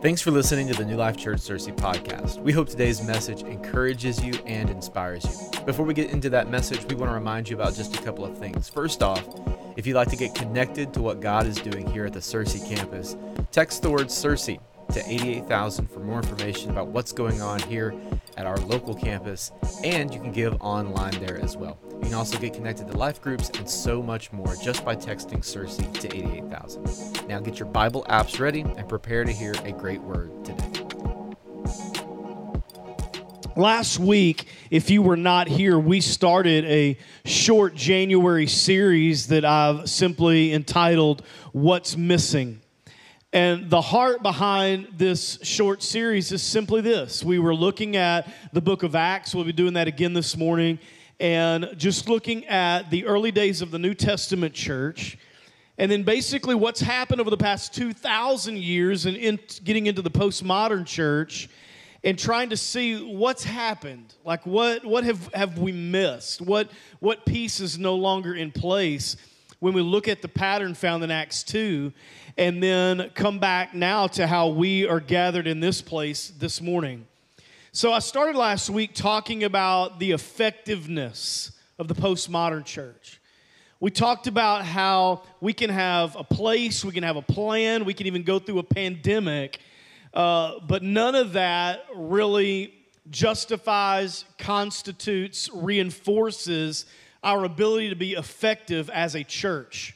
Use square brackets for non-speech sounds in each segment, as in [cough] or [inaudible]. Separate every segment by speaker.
Speaker 1: Thanks for listening to the New Life Church Searcy podcast. We hope today's message encourages you and inspires you. Before we get into that message, we want to remind you about just a couple of things. First off, if you'd like to get connected to what God is doing here at the Searcy campus, text the word Searcy to 88000 for more information about what's going on here at our local campus, and you can give online there as well. You can also get connected to life groups and so much more just by texting Searcy to 88000. Now get your Bible apps ready and prepare to hear a great word today.
Speaker 2: Last week, if you were not here, we started a short January series that I've simply entitled What's Missing. And the heart behind this short series is simply this. We were looking at the book of Acts. We'll be doing that again this morning. And just looking at the early days of the New Testament church. And then basically what's happened over the past 2,000 years and in getting into the postmodern church and trying to see what's happened. Like what, what have, have we missed? What, what piece is no longer in place when we look at the pattern found in Acts 2 and then come back now to how we are gathered in this place this morning. So, I started last week talking about the effectiveness of the postmodern church. We talked about how we can have a place, we can have a plan, we can even go through a pandemic, uh, but none of that really justifies, constitutes, reinforces our ability to be effective as a church.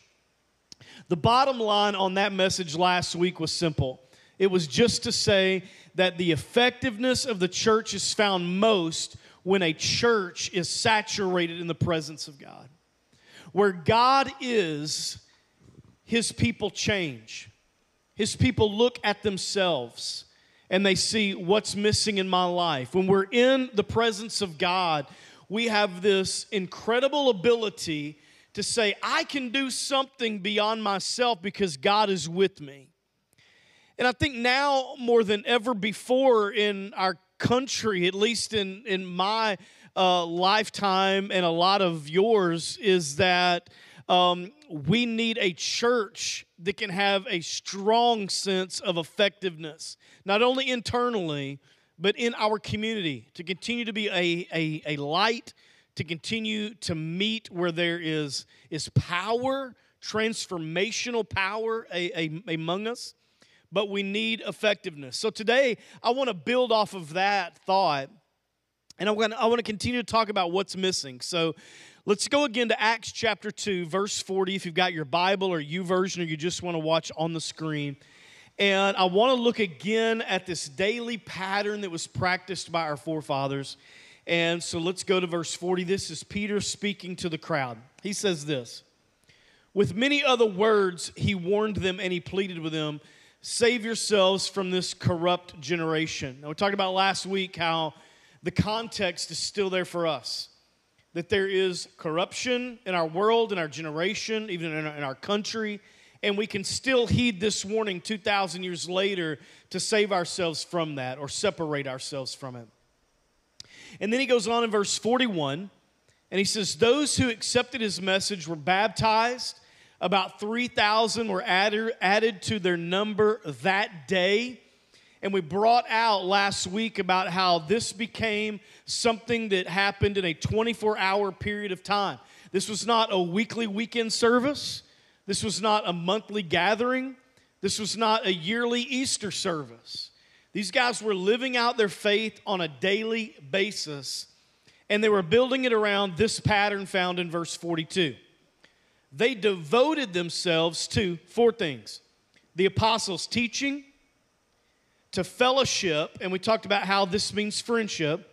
Speaker 2: The bottom line on that message last week was simple it was just to say that the effectiveness of the church is found most when a church is saturated in the presence of God. Where God is, his people change. His people look at themselves and they see what's missing in my life. When we're in the presence of God, we have this incredible ability to say, I can do something beyond myself because God is with me. And I think now more than ever before in our country, at least in, in my uh, lifetime and a lot of yours, is that um, we need a church that can have a strong sense of effectiveness, not only internally, but in our community to continue to be a, a, a light to continue to meet where there is, is power, transformational power a, a, among us, but we need effectiveness. So today, I want to build off of that thought, and I want, I want to continue to talk about what's missing. So let's go again to Acts chapter 2, verse 40, if you've got your Bible or YouVersion or you just want to watch on the screen. And I want to look again at this daily pattern that was practiced by our forefathers. And so let's go to verse 40. This is Peter speaking to the crowd. He says this With many other words, he warned them and he pleaded with them save yourselves from this corrupt generation. Now, we talked about last week how the context is still there for us that there is corruption in our world, in our generation, even in our, in our country. And we can still heed this warning 2,000 years later to save ourselves from that or separate ourselves from it. And then he goes on in verse 41, and he says, Those who accepted his message were baptized. About 3,000 were added, added to their number that day. And we brought out last week about how this became something that happened in a 24 hour period of time. This was not a weekly weekend service, this was not a monthly gathering, this was not a yearly Easter service. These guys were living out their faith on a daily basis, and they were building it around this pattern found in verse 42. They devoted themselves to four things the apostles' teaching, to fellowship, and we talked about how this means friendship,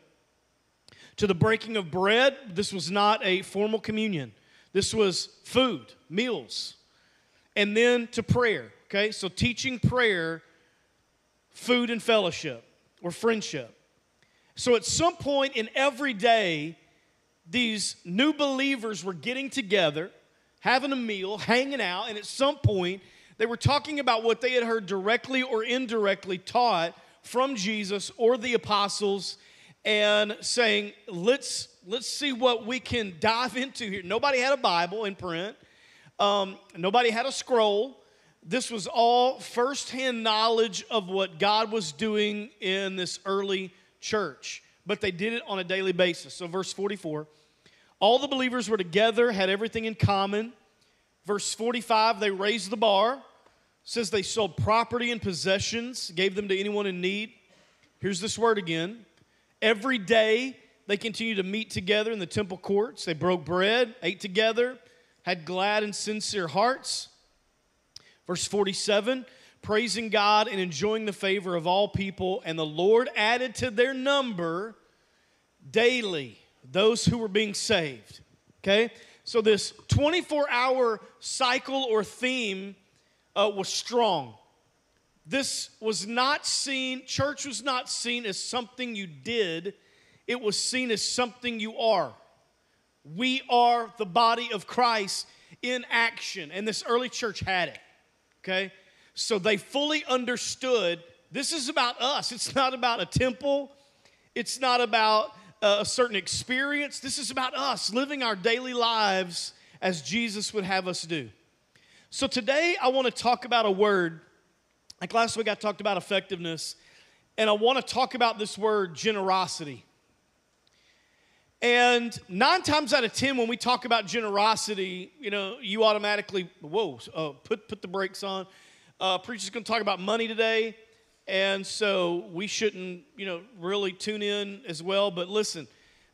Speaker 2: to the breaking of bread. This was not a formal communion, this was food, meals, and then to prayer. Okay, so teaching prayer food and fellowship or friendship. So at some point in every day, these new believers were getting together, having a meal, hanging out, and at some point, they were talking about what they had heard directly or indirectly taught from Jesus or the apostles and saying, let's, let's see what we can dive into here. Nobody had a Bible in print, um, nobody had a scroll. this was all firsthand knowledge of what God was doing in this early church, but they did it on a daily basis. So, verse 44 all the believers were together, had everything in common. Verse 45, they raised the bar. Says they sold property and possessions, gave them to anyone in need. Here's this word again. Every day they continued to meet together in the temple courts. They broke bread, ate together, had glad and sincere hearts. Verse 47 praising God and enjoying the favor of all people, and the Lord added to their number daily those who were being saved. Okay? So, this 24 hour cycle or theme uh, was strong. This was not seen, church was not seen as something you did, it was seen as something you are. We are the body of Christ in action, and this early church had it. Okay? So they fully understood this is about us. It's not about a temple, it's not about a certain experience. This is about us living our daily lives as Jesus would have us do. So today I want to talk about a word. Like last week I talked about effectiveness, and I want to talk about this word generosity. And nine times out of ten, when we talk about generosity, you know, you automatically, whoa, uh, put, put the brakes on. Uh, preacher's going to talk about money today. And so we shouldn't, you know, really tune in as well. But listen,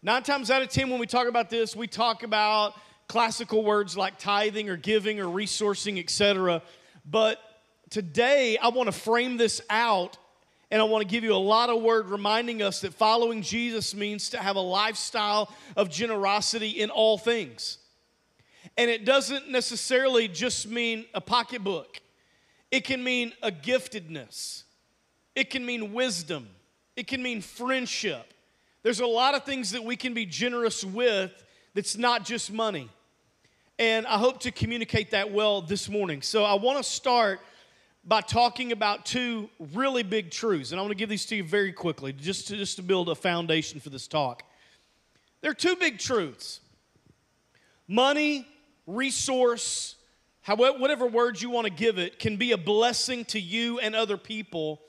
Speaker 2: nine times out of 10, when we talk about this, we talk about classical words like tithing or giving or resourcing, etc. But today, I want to frame this out and I want to give you a lot of word reminding us that following Jesus means to have a lifestyle of generosity in all things. And it doesn't necessarily just mean a pocketbook, it can mean a giftedness. It can mean wisdom, it can mean friendship. There's a lot of things that we can be generous with that's not just money. And I hope to communicate that well this morning. So I want to start by talking about two really big truths. And I want to give these to you very quickly just to, just to build a foundation for this talk. There are two big truths money, resource, however, whatever words you want to give it, can be a blessing to you and other people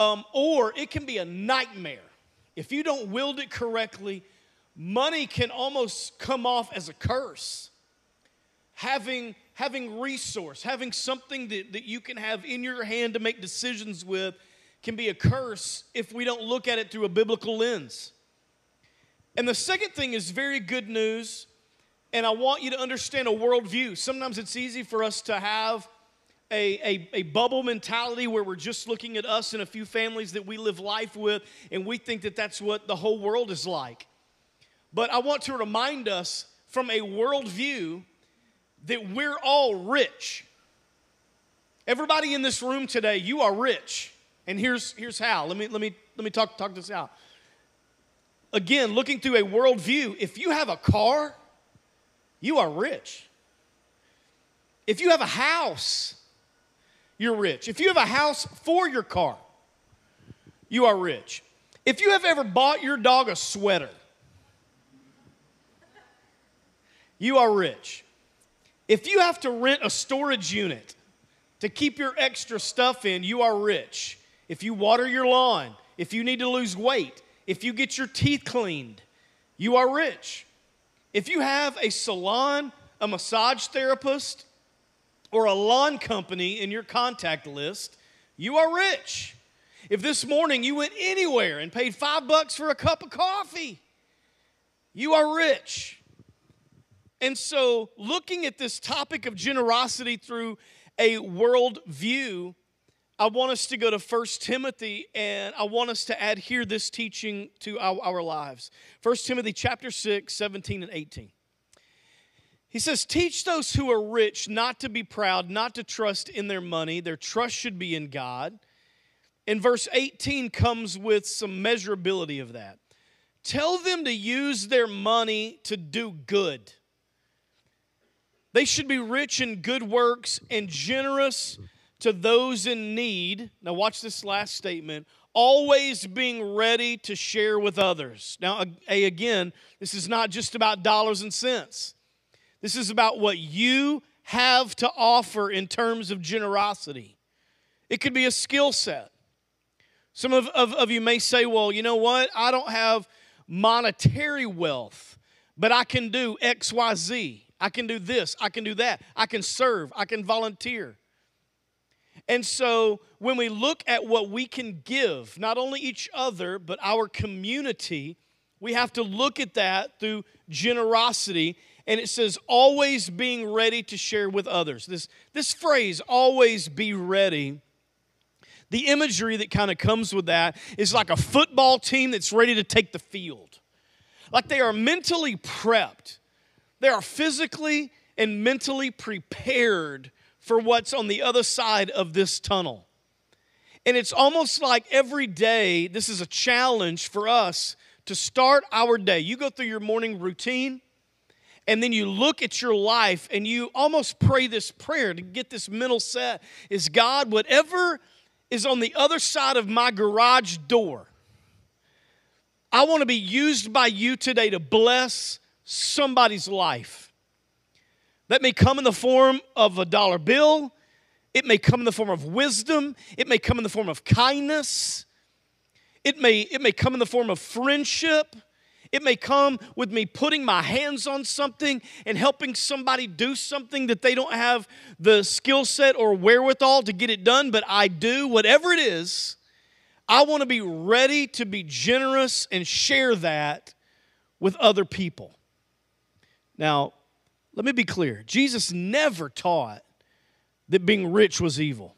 Speaker 2: um, or it can be a nightmare. If you don't wield it correctly, money can almost come off as a curse. Having, having resource, having something that, that you can have in your hand to make decisions with can be a curse if we don't look at it through a biblical lens. And the second thing is very good news, and I want you to understand a worldview. Sometimes it's easy for us to have a, a, a, bubble mentality where we're just looking at us and a few families that we live life with, and we think that that's what the whole world is like. But I want to remind us from a worldview that we're all rich. Everybody in this room today, you are rich. And here's, here's how. Let me, let me, let me talk, talk this out. Again, looking through a worldview, if you have a car, you are rich. If you have a house, you're rich. If you have a house for your car, you are rich. If you have ever bought your dog a sweater, you are rich. If you have to rent a storage unit to keep your extra stuff in, you are rich. If you water your lawn, if you need to lose weight, if you get your teeth cleaned, you are rich. If you have a salon, a massage therapist, or a lawn company in your contact list, you are rich. If this morning you went anywhere and paid five bucks for a cup of coffee, you are rich. And so, looking at this topic of generosity through a world view, I want us to go to 1 Timothy and I want us to adhere this teaching to our, our lives. 1 Timothy chapter 6, 17 and 18. He says, Teach those who are rich not to be proud, not to trust in their money. Their trust should be in God. And verse 18 comes with some measurability of that. Tell them to use their money to do good. They should be rich in good works and generous to those in need. Now, watch this last statement always being ready to share with others. Now, again, this is not just about dollars and cents. This is about what you have to offer in terms of generosity. It could be a skill set. Some of, of, of you may say, well, you know what? I don't have monetary wealth, but I can do X, Y, Z. I can do this. I can do that. I can serve. I can volunteer. And so when we look at what we can give, not only each other, but our community, we have to look at that through generosity. And it says, always being ready to share with others. This, this phrase, always be ready, the imagery that kind of comes with that is like a football team that's ready to take the field. Like they are mentally prepped, they are physically and mentally prepared for what's on the other side of this tunnel. And it's almost like every day, this is a challenge for us to start our day. You go through your morning routine, and then you look at your life and you almost pray this prayer to get this mental set is God, whatever is on the other side of my garage door. I want to be used by you today to bless somebody's life. That may come in the form of a dollar bill, it may come in the form of wisdom, it may come in the form of kindness, it may, it may come in the form of friendship. It may come with me putting my hands on something and helping somebody do something that they don't have the skill set or wherewithal to get it done, but I do. Whatever it is, I want to be ready to be generous and share that with other people. Now, let me be clear Jesus never taught that being rich was evil.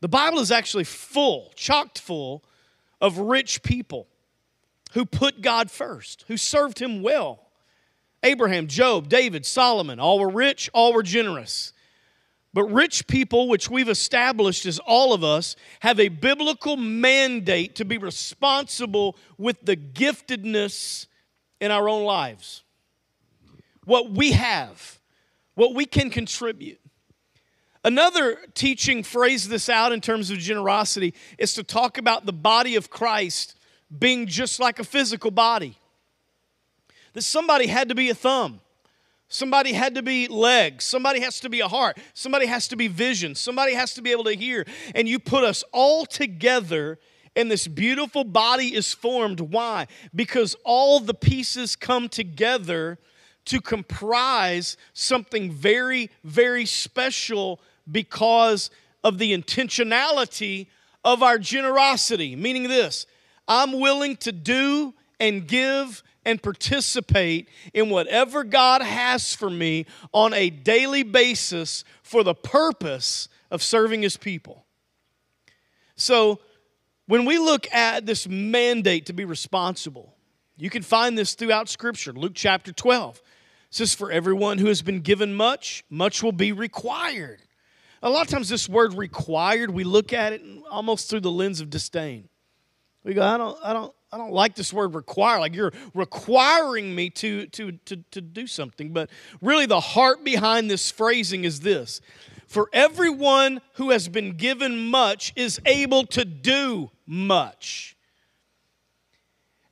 Speaker 2: The Bible is actually full, chocked full of rich people who put God first, who served him well. Abraham, Job, David, Solomon, all were rich, all were generous. But rich people, which we've established as all of us, have a biblical mandate to be responsible with the giftedness in our own lives. What we have, what we can contribute. Another teaching phrase this out in terms of generosity is to talk about the body of Christ being just like a physical body. That somebody had to be a thumb. Somebody had to be legs. Somebody has to be a heart. Somebody has to be vision. Somebody has to be able to hear. And you put us all together, and this beautiful body is formed. Why? Because all the pieces come together to comprise something very, very special because of the intentionality of our generosity. Meaning this I'm willing to do and give and participate in whatever God has for me on a daily basis for the purpose of serving His people. So, when we look at this mandate to be responsible, you can find this throughout Scripture. Luke chapter 12 says, For everyone who has been given much, much will be required. A lot of times, this word required, we look at it almost through the lens of disdain. We go, I don't, I don't, I don't like this word require. Like you're requiring me to, to, to, to do something. But really, the heart behind this phrasing is this For everyone who has been given much is able to do much.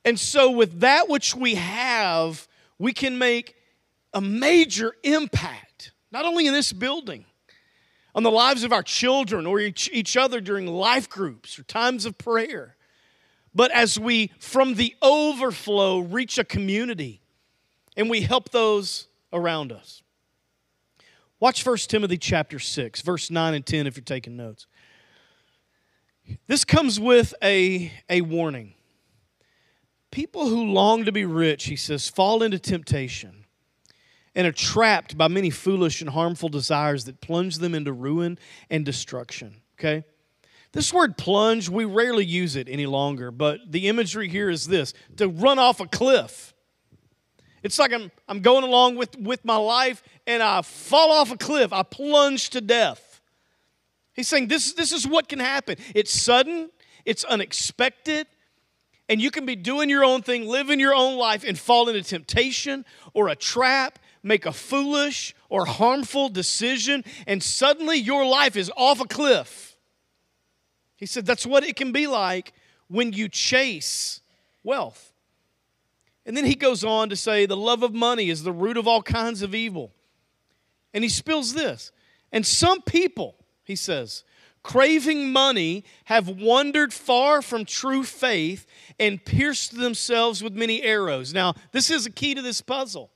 Speaker 2: And so, with that which we have, we can make a major impact, not only in this building, on the lives of our children or each, each other during life groups or times of prayer but as we, from the overflow, reach a community and we help those around us. Watch 1 Timothy chapter 6, verse 9 and 10 if you're taking notes. This comes with a, a warning. People who long to be rich, he says, fall into temptation and are trapped by many foolish and harmful desires that plunge them into ruin and destruction. Okay? This word plunge, we rarely use it any longer, but the imagery here is this to run off a cliff. It's like I'm, I'm going along with, with my life and I fall off a cliff, I plunge to death. He's saying this, this is what can happen. It's sudden, it's unexpected, and you can be doing your own thing, living your own life, and fall into temptation or a trap, make a foolish or harmful decision, and suddenly your life is off a cliff. He said that's what it can be like when you chase wealth. And then he goes on to say the love of money is the root of all kinds of evil. And he spills this. And some people, he says, craving money, have wandered far from true faith and pierced themselves with many arrows. Now, this is a key to this puzzle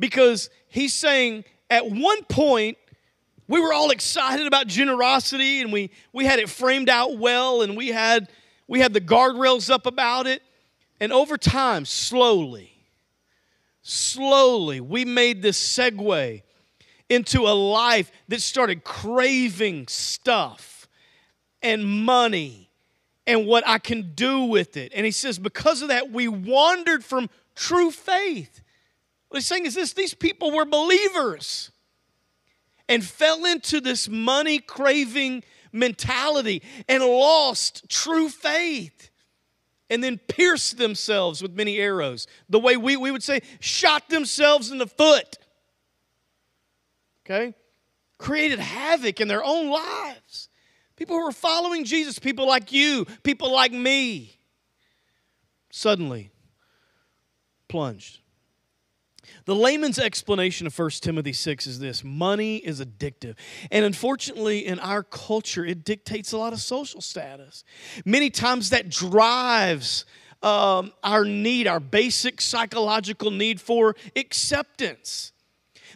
Speaker 2: because he's saying at one point, we were all excited about generosity and we, we had it framed out well and we had, we had the guardrails up about it. And over time, slowly, slowly, we made this segue into a life that started craving stuff and money and what I can do with it. And he says, because of that, we wandered from true faith. What he's saying is this these people were believers and fell into this money craving mentality and lost true faith and then pierced themselves with many arrows. The way we, we would say, shot themselves in the foot. Okay? Created havoc in their own lives. People who were following Jesus, people like you, people like me, suddenly plunged. The layman's explanation of 1 Timothy 6 is this money is addictive. And unfortunately, in our culture, it dictates a lot of social status. Many times that drives um, our need, our basic psychological need for acceptance.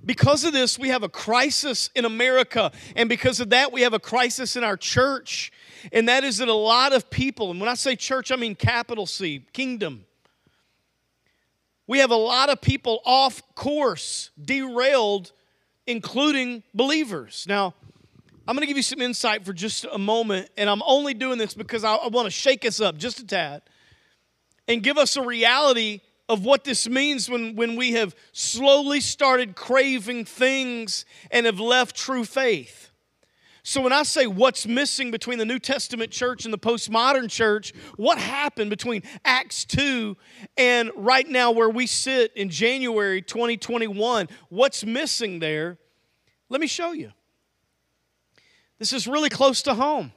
Speaker 2: Because of this, we have a crisis in America. And because of that, we have a crisis in our church. And that is that a lot of people, and when I say church, I mean capital C, kingdom we have a lot of people off course, derailed, including believers. Now, I'm going to give you some insight for just a moment, and I'm only doing this because I, I want to shake us up just a tad and give us a reality of what this means when, when we have slowly started craving things and have left true faith. So, when I say what's missing between the New Testament church and the postmodern church, what happened between Acts 2 and right now where we sit in January 2021, what's missing there? Let me show you. This is really close to home.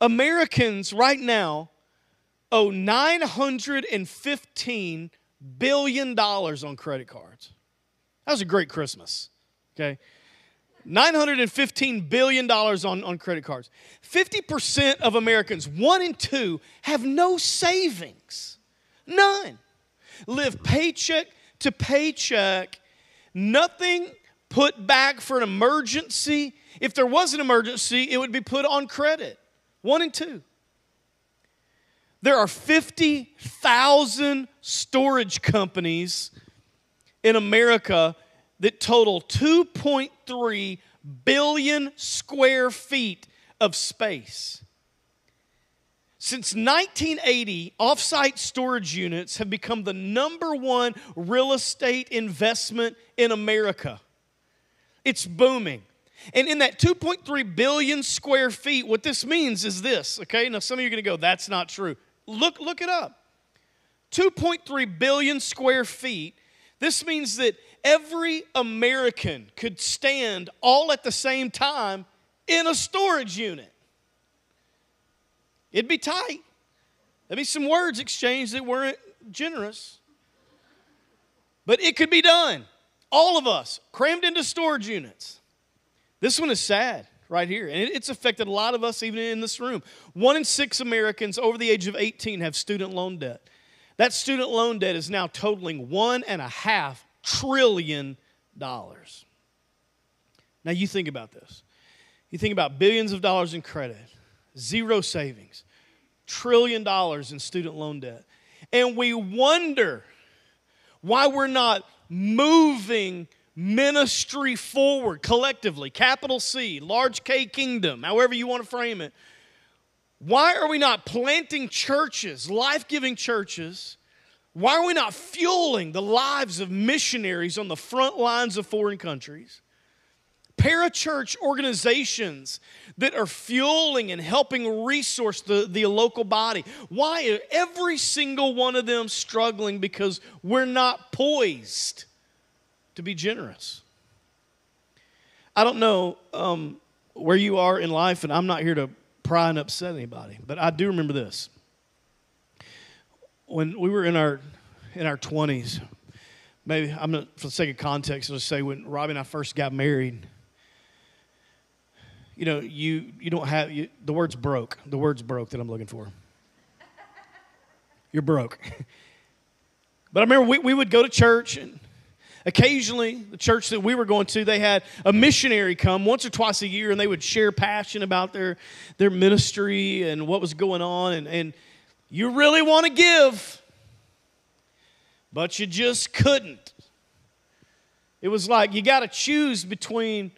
Speaker 2: Americans right now owe $915 billion on credit cards. That was a great Christmas, okay? $915 billion on, on credit cards. 50% of Americans, one in two, have no savings. None. Live paycheck to paycheck, nothing put back for an emergency. If there was an emergency, it would be put on credit. One in two. There are 50,000 storage companies in America that total 2.3 billion square feet of space. Since 1980, offsite storage units have become the number one real estate investment in America. It's booming. And in that 2.3 billion square feet, what this means is this, okay? Now, some of you are going to go, that's not true. Look, look it up. 2.3 billion square feet. This means that every American could stand all at the same time in a storage unit. It'd be tight. There'd be some words exchanged that weren't generous. But it could be done. All of us crammed into storage units. This one is sad right here, and it's affected a lot of us even in this room. One in six Americans over the age of 18 have student loan debt. That student loan debt is now totaling one and a half trillion dollars. Now, you think about this. You think about billions of dollars in credit, zero savings, trillion dollars in student loan debt. And we wonder why we're not moving ministry forward collectively, capital C, large K kingdom, however you want to frame it. Why are we not planting churches, life giving churches, why are we not fueling the lives of missionaries on the front lines of foreign countries? Parachurch organizations that are fueling and helping resource the, the local body. Why are every single one of them struggling? Because we're not poised to be generous. I don't know um, where you are in life, and I'm not here to pry and upset anybody, but I do remember this when we were in our in our 20s maybe I'm gonna, for the sake of context, let's say when Robbie and I first got married, you know, you you don't have you, the word's broke. The word's broke that I'm looking for. You're broke. [laughs] but I remember we, we would go to church and occasionally the church that we were going to they had a missionary come once or twice a year and they would share passion about their their ministry and what was going on and, and you really want to give but you just couldn't. It was like you got to choose between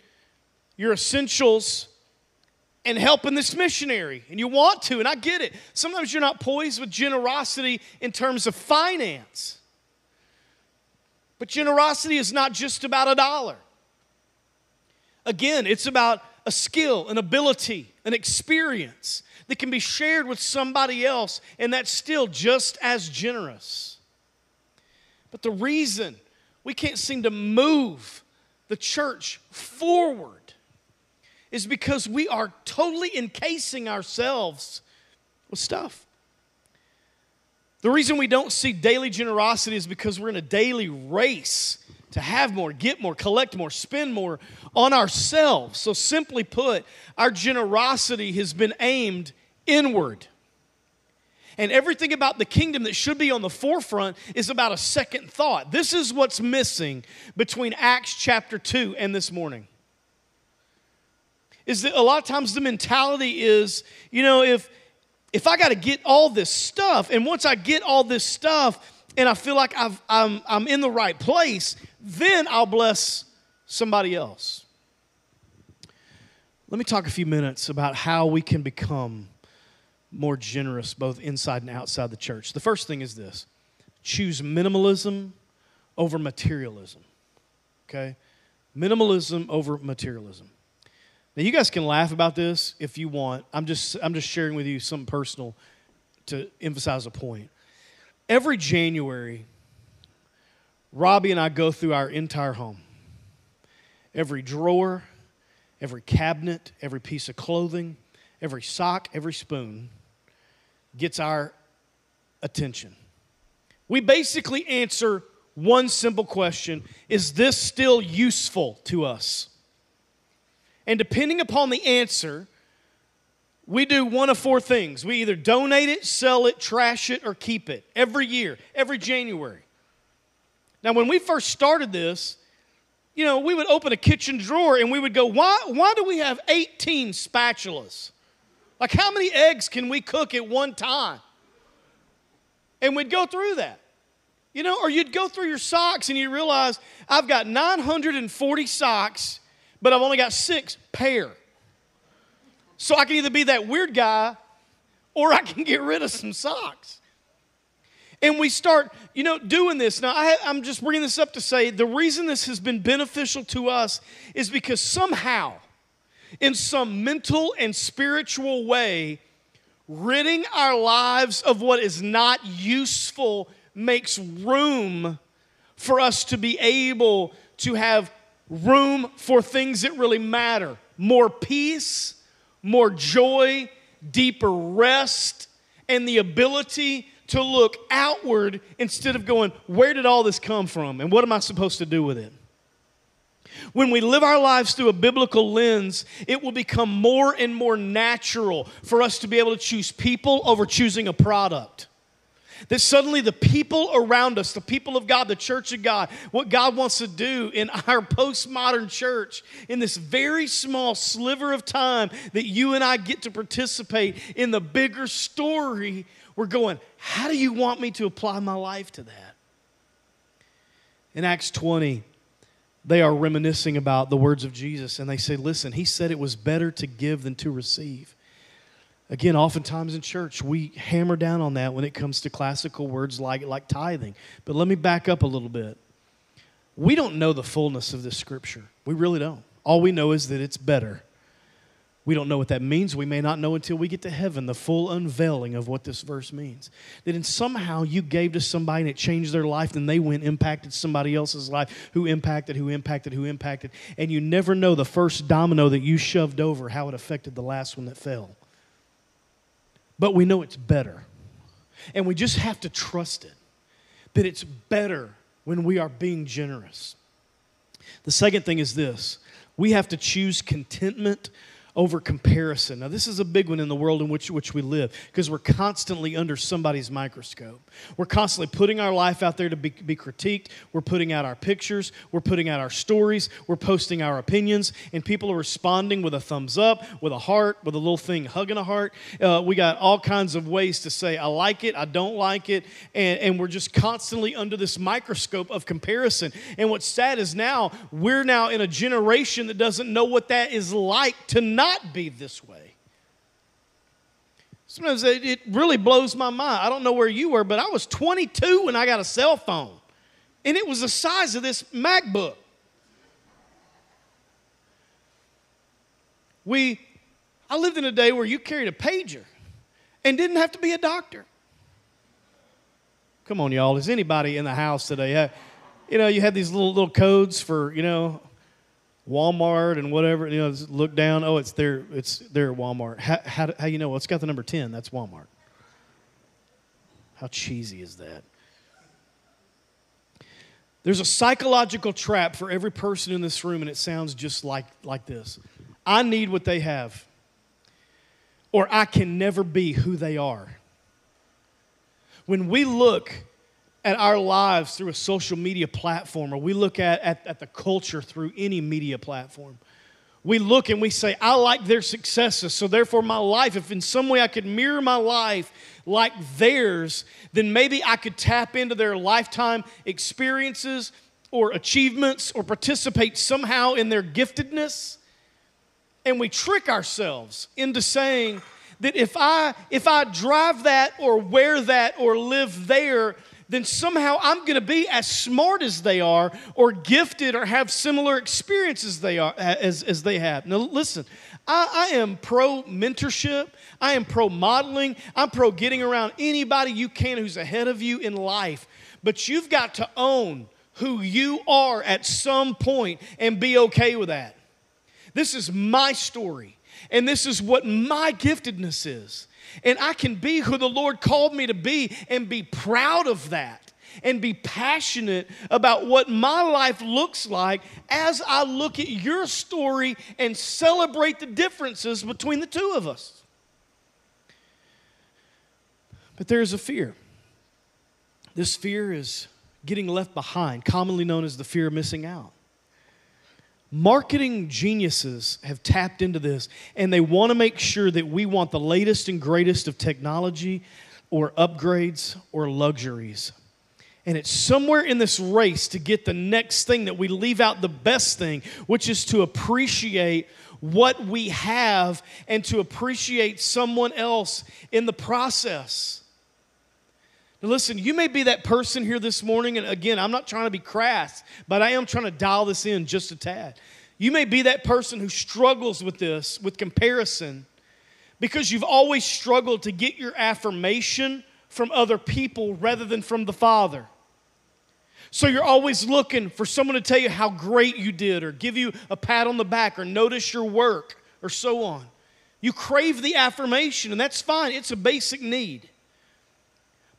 Speaker 2: your essentials and helping this missionary and you want to and i get it. Sometimes you're not poised with generosity in terms of finance but generosity is not just about a dollar. Again, it's about a skill, an ability, an experience that can be shared with somebody else, and that's still just as generous. But the reason we can't seem to move the church forward is because we are totally encasing ourselves with stuff. The reason we don't see daily generosity is because we're in a daily race to have more, get more, collect more, spend more on ourselves. So, simply put, our generosity has been aimed inward. And everything about the kingdom that should be on the forefront is about a second thought. This is what's missing between Acts chapter 2 and this morning. Is that a lot of times the mentality is, you know, if if I got to get all this stuff, and once I get all this stuff and I feel like I've, I'm, I'm in the right place, then I'll bless somebody else. Let me talk a few minutes about how we can become more generous both inside and outside the church. The first thing is this choose minimalism over materialism. Okay? Minimalism over materialism. Now you guys can laugh about this if you want. I'm just I'm just sharing with you something personal to emphasize a point. Every January, Robbie and I go through our entire home. Every drawer, every cabinet, every piece of clothing, every sock, every spoon gets our attention. We basically answer one simple question Is this still useful to us? And depending upon the answer, we do one of four things. We either donate it, sell it, trash it, or keep it every year, every January. Now, when we first started this, you know, we would open a kitchen drawer and we would go, why, why do we have 18 spatulas? Like, how many eggs can we cook at one time? And we'd go through that. You know, or you'd go through your socks and you realize, I've got 940 socks but I've only got six pair. So I can either be that weird guy or I can get rid of some socks. And we start, you know, doing this. Now, I, am just bringing this up to say the reason this has been beneficial to us is because somehow, in some mental and spiritual way, ridding our lives of what is not useful makes room for us to be able to have room for things that really matter more peace, more joy, deeper rest, and the ability to look outward instead of going, Where did all this come from? And what am I supposed to do with it? When we live our lives through a biblical lens, it will become more and more natural for us to be able to choose people over choosing a product. That suddenly the people around us, the people of God, the church of God, what God wants to do in [laughs] our postmodern church, in this very small sliver of time that you and I get to participate in the bigger story, we're going, how do you want me to apply my life to that? In Acts 20, they are reminiscing about the words of Jesus and they say, listen, he said it was better to give than to receive. Again, oftentimes in church, we hammer down on that when it comes to classical words like, like tithing. But let me back up a little bit. We don't know the fullness of this scripture. We really don't. All we know is that it's better. We don't know what that means. We may not know until we get to heaven the full unveiling of what this verse means. That in somehow you gave to somebody and it changed their life, and they went impacted somebody else's life, who impacted, who impacted, who impacted, and you never know the first domino that you shoved over how it affected the last one that fell but we know it's better. And we just have to trust it that it's better when we are being generous. The second thing is this we have to choose contentment over comparison. Now, this is a big one in the world in which, which we live because we're constantly under somebody's microscope. We're constantly putting our life out there to be, be critiqued. We're putting out our pictures. We're putting out our stories. We're posting our opinions, and people are responding with a thumbs up, with a heart, with a little thing hugging a heart. Uh, we got all kinds of ways to say, I like it, I don't like it, and, and we're just constantly under this microscope of comparison. And what's sad is now we're now in a generation that doesn't know what that is like to not not be this way. Sometimes it really blows my mind. I don't know where you were, but I was 22 when I got a cell phone, and it was the size of this MacBook. We, I lived in a day where you carried a pager and didn't have to be a doctor. Come on, y'all. Is anybody in the house today? You know, you had these little little codes for you know Walmart and whatever, you know, look down. Oh, it's there. It's there at Walmart. How, how, how you know? Well, it's got the number ten. That's Walmart. How cheesy is that? There's a psychological trap for every person in this room, and it sounds just like, like this I need what they have, or I can never be who they are. When we look at our lives through a social media platform or we look at, at, at, the culture through any media platform, we look and we say, I like their successes, so therefore my life, if in some way I could mirror my life like theirs, then maybe I could tap into their lifetime experiences or achievements or participate somehow in their giftedness. And we trick ourselves into saying, that if I if I drive that or wear that or live there, then somehow I'm going to be as smart as they are, or gifted, or have similar experiences they are as, as they have. Now, listen, I, I am pro mentorship. I am pro modeling. I'm pro getting around anybody you can who's ahead of you in life. But you've got to own who you are at some point and be okay with that. This is my story, and this is what my giftedness is. And I can be who the Lord called me to be and be proud of that and be passionate about what my life looks like as I look at your story and celebrate the differences between the two of us. But there's a fear. This fear is getting left behind, commonly known as the fear of missing out. Marketing geniuses have tapped into this and they want to make sure that we want the latest and greatest of technology or upgrades or luxuries. And it's somewhere in this race to get the next thing that we leave out the best thing, which is to appreciate what we have and to appreciate someone else in the process. Now, listen, you may be that person here this morning, and again, I'm not trying to be crass, but I am trying to dial this in just a tad. You may be that person who struggles with this, with comparison, because you've always struggled to get your affirmation from other people rather than from the Father. So you're always looking for someone to tell you how great you did, or give you a pat on the back, or notice your work, or so on. You crave the affirmation, and that's fine, it's a basic need.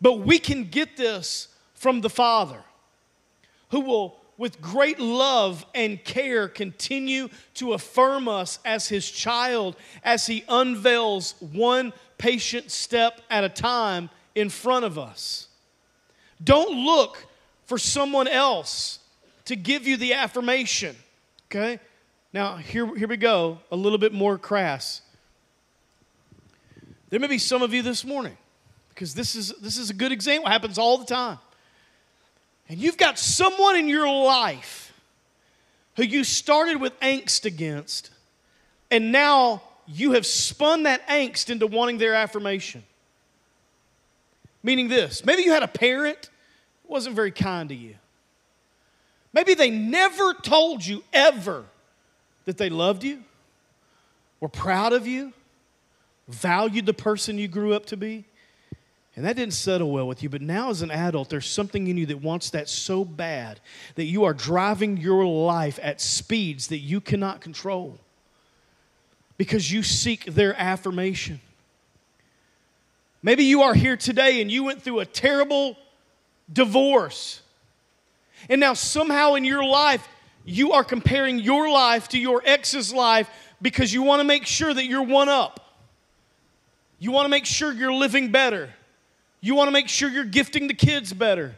Speaker 2: But we can get this from the Father, who will, with great love and care, continue to affirm us as His child as He unveils one patient step at a time in front of us. Don't look for someone else to give you the affirmation, okay? Now, here, here we go, a little bit more crass. There may be some of you this morning because this is, this is a good example. It happens all the time. And you've got someone in your life who you started with angst against, and now you have spun that angst into wanting their affirmation. Meaning this maybe you had a parent who wasn't very kind to you. Maybe they never told you ever that they loved you, were proud of you, valued the person you grew up to be. And that didn't settle well with you. But now, as an adult, there's something in you that wants that so bad that you are driving your life at speeds that you cannot control because you seek their affirmation. Maybe you are here today and you went through a terrible divorce. And now, somehow in your life, you are comparing your life to your ex's life because you want to make sure that you're one up. You want to make sure you're living better. You want to make sure you're gifting the kids better.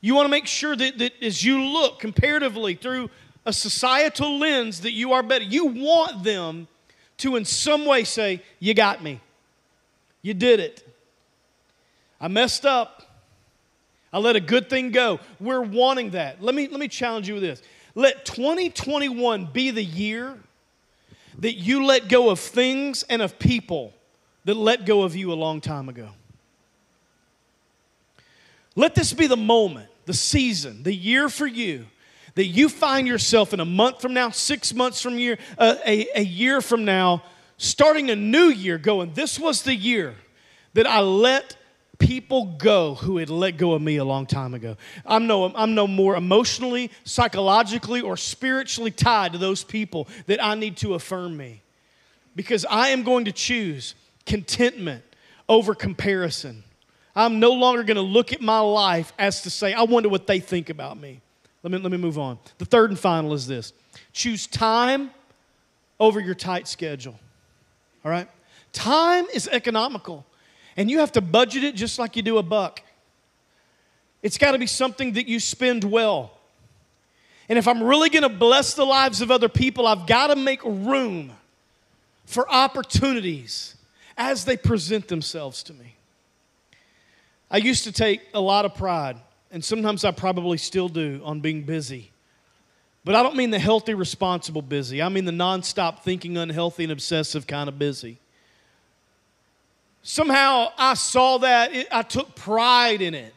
Speaker 2: You want to make sure that, that as you look comparatively through a societal lens that you are better. You want them to, in some way, say, You got me. You did it. I messed up. I let a good thing go. We're wanting that. Let me, let me challenge you with this. Let 2021 be the year that you let go of things and of people that let go of you a long time ago. Let this be the moment, the season, the year for you that you find yourself in a month from now, six months from year, uh, a, a year from now, starting a new year, going, This was the year that I let people go who had let go of me a long time ago. I'm no, I'm no more emotionally, psychologically, or spiritually tied to those people that I need to affirm me. Because I am going to choose contentment over comparison. I'm no longer going to look at my life as to say, I wonder what they think about me. Let me, let me move on. The third and final is this choose time over your tight schedule. All right? Time is economical, and you have to budget it just like you do a buck. It's got to be something that you spend well. And if I'm really going to bless the lives of other people, I've got to make room for opportunities as they present themselves to me. I used to take a lot of pride and sometimes I probably still do, on being busy. But I don't mean the healthy, responsible busy. I mean the nonstop thinking, unhealthy, and obsessive kind of busy. Somehow I saw that, it, I took pride in it,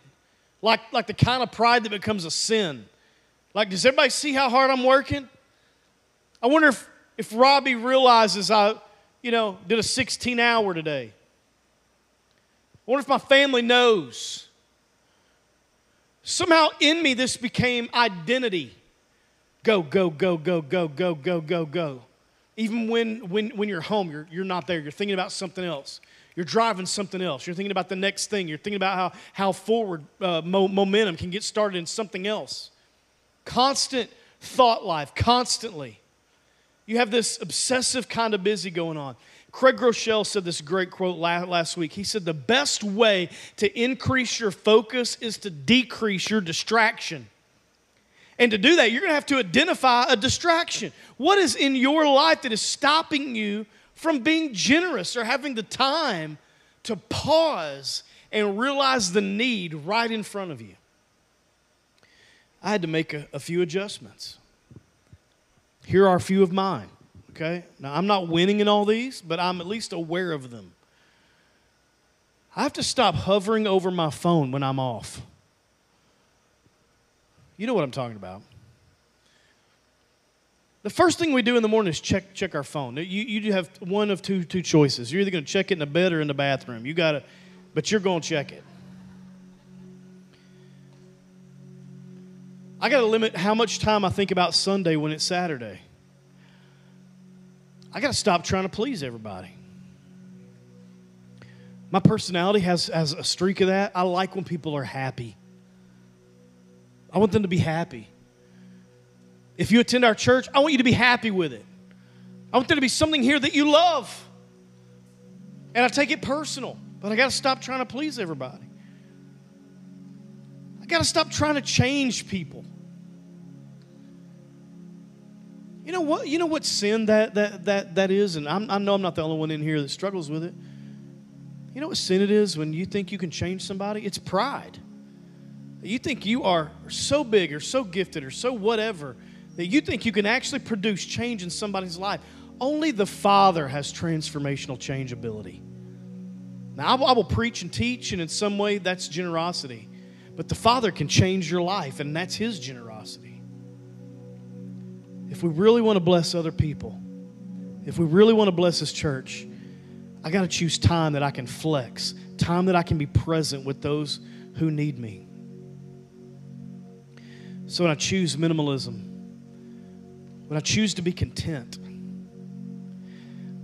Speaker 2: like, like the kind of pride that becomes a sin. Like, does everybody see how hard I'm working? I wonder if, if Robbie realizes I, you know, did a 16 hour today. I wonder if my family knows. Somehow in me, this became identity. Go, go, go, go, go, go, go, go, go. Even when, when, when you're home, you're, you're not there. You're thinking about something else. You're driving something else. You're thinking about the next thing. You're thinking about how, how forward uh, mo- momentum can get started in something else. Constant thought life, constantly. You have this obsessive kind of busy going on. Craig Groeschel said this great quote last week. He said, The best way to increase your focus is to decrease your distraction. And to do that, you're going to have to identify a distraction. What is in your life that is stopping you from being generous or having the time to pause and realize the need right in front of you? I had to make a, a few adjustments. Here are a few of mine. Okay? Now, I'm not winning in all these, but I'm at least aware of them. I have to stop hovering over my phone when I'm off. You know what I'm talking about. The first thing we do in the morning is check, check our phone. You, you have one of two, two choices. You're either going to check it in the bed or in the bathroom. You got to, but you're going to check it. I got to limit how much time I think about Sunday when it's Saturday. I got to stop trying to please everybody. My personality has, has a streak of that. I like when people are happy. I want them to be happy. If you attend our church, I want you to be happy with it. I want there to be something here that you love. And I take it personal, but I got to stop trying to please everybody. I got to stop trying to change people. You know what? You know what sin that that that that is, and I'm, i know I'm not the only one in here that struggles with it. You know what sin it is when you think you can change somebody? It's pride. You think you are so big or so gifted or so whatever that you think you can actually produce change in somebody's life. Only the Father has transformational change ability. Now, I will, I will preach and teach, and in some way, that's generosity. But the Father can change your life, and that's His generosity if we really want to bless other people, if we really want to bless this church, I got to choose time that I can flex, time that I can be present with those who need me. So when I choose minimalism, when I choose to be content,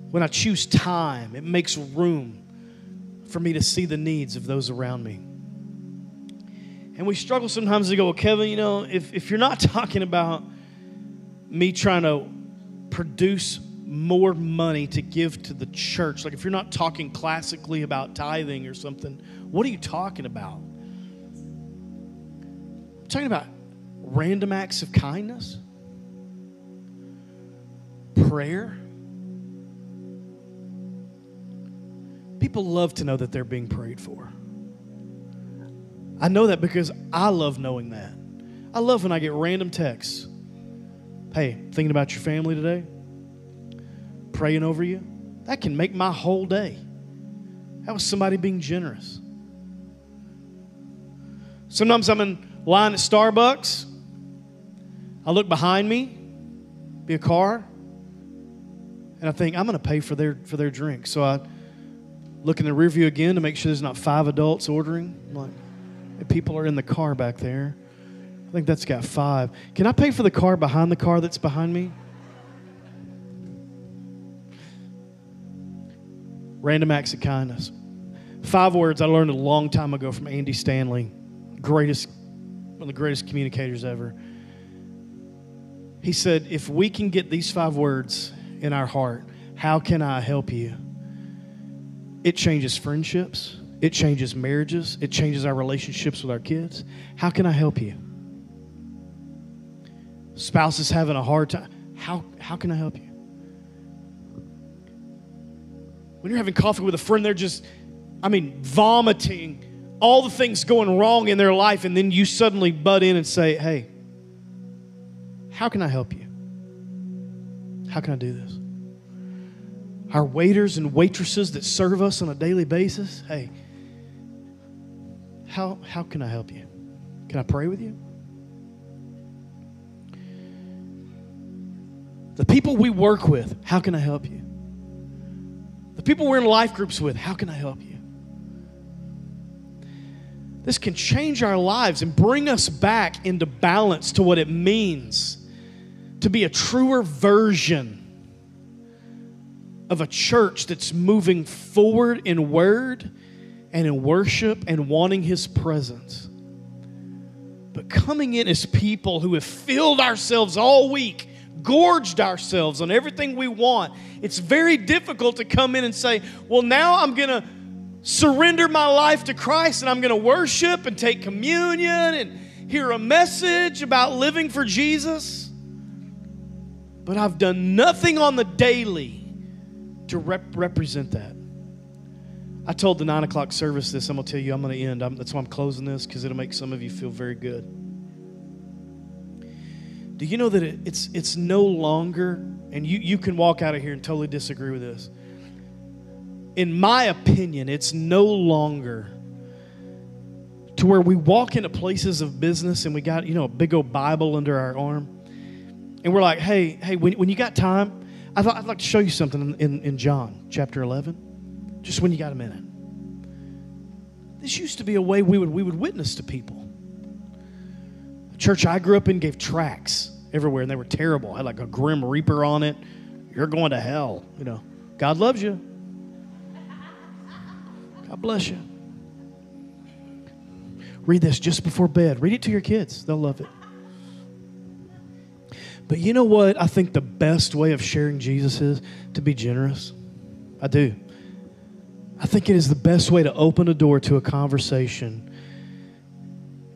Speaker 2: when I choose time, it makes room for me to see the needs of those around me. And we struggle sometimes to go, well, Kevin, you know, if, if you're not [laughs] talking about me trying to produce more money to give to the church, like if you're not talking classically about tithing or something, what are you talking about? I'm talking about random acts of kindness, prayer. People love to know that they're being prayed for. I know that because I love knowing that. I love when I get random texts. Hey, thinking about your family today? Praying over you? That can make my whole day. That was somebody being generous. Sometimes I'm in line at Starbucks. I look behind me, be a car, and I think I'm going to pay for their for their drink. So I look in the rear view again to make sure there's not five adults ordering. I'm like, People are in the car back there. I think that's got five. Can I pay for the car behind the car that's behind me? Random acts of kindness. Five words I learned a long time ago from Andy Stanley, greatest, one of the greatest communicators ever. He said, If we can get these five words in our heart, how can I help you? It changes friendships, it changes marriages, it changes our relationships with our kids. How can I help you? Spouse is having a hard time. How, how can I help you? When you're having coffee with a friend, they're just, I mean, vomiting all the things going wrong in their life, and then you suddenly butt in and say, Hey, how can I help you? How can I do this? Our waiters and waitresses that serve us on a daily basis, hey, how, how can I help you? Can I pray with you? The people we work with, how can I help you? The people we're in life groups with, how can I help you? This can change our lives and bring us back into balance to what it means to be a truer version of a church that's moving forward in word and in worship and wanting His presence. But coming in as people who have filled ourselves all week, gorged ourselves on everything we want, it's very difficult to come in and say, Well, now I'm going to surrender my life to Christ and I'm going to worship and take communion and hear a message about living for Jesus. But I've done nothing on the daily to rep- represent that. I told the nine o'clock service this. I'm going to tell you, I'm going to end. I'm, that's why I'm closing this because it'll make some of you feel very good. Do you know that it, it's, it's no longer, and you, you can walk out of here and totally disagree with this. In my opinion, it's no longer to where we walk into places of business and we got, you know, a big old Bible under our arm. And we're like, hey, hey, when, when you got time, I thought I'd like to show you something in, in, in John chapter 11 just when you got a minute. This used to be a way we would, we would witness to people. Church I grew up in gave tracts everywhere, and they were terrible. I had like a grim reaper on it. You're going to hell. You know, God loves you. God bless you. Read this just before bed. Read it to your kids, they'll love it. But you know what I think the best way of sharing Jesus is? To be generous. I do. I think it is the best way to open a door to a conversation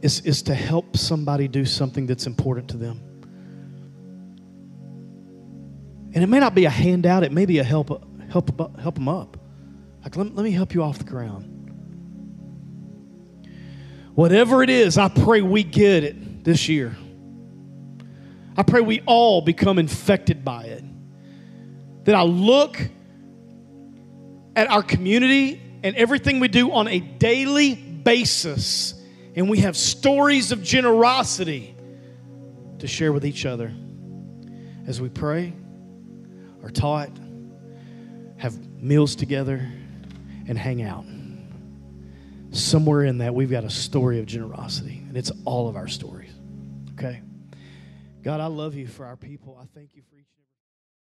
Speaker 2: is, is to help somebody do something that's important to them. And it may not be a handout, it may be a help, help, help them up. Like, let, let me help you off the ground. Whatever it is, I pray we get it this year. I pray we all become infected by it. That I look at our community and everything we do on a daily basis. And we have stories of generosity to share with each other as we pray, are taught, have meals together, and hang out. Somewhere in that, we've got a story of generosity, and it's all of our stories. Okay? God, I love you for our people. I thank you for.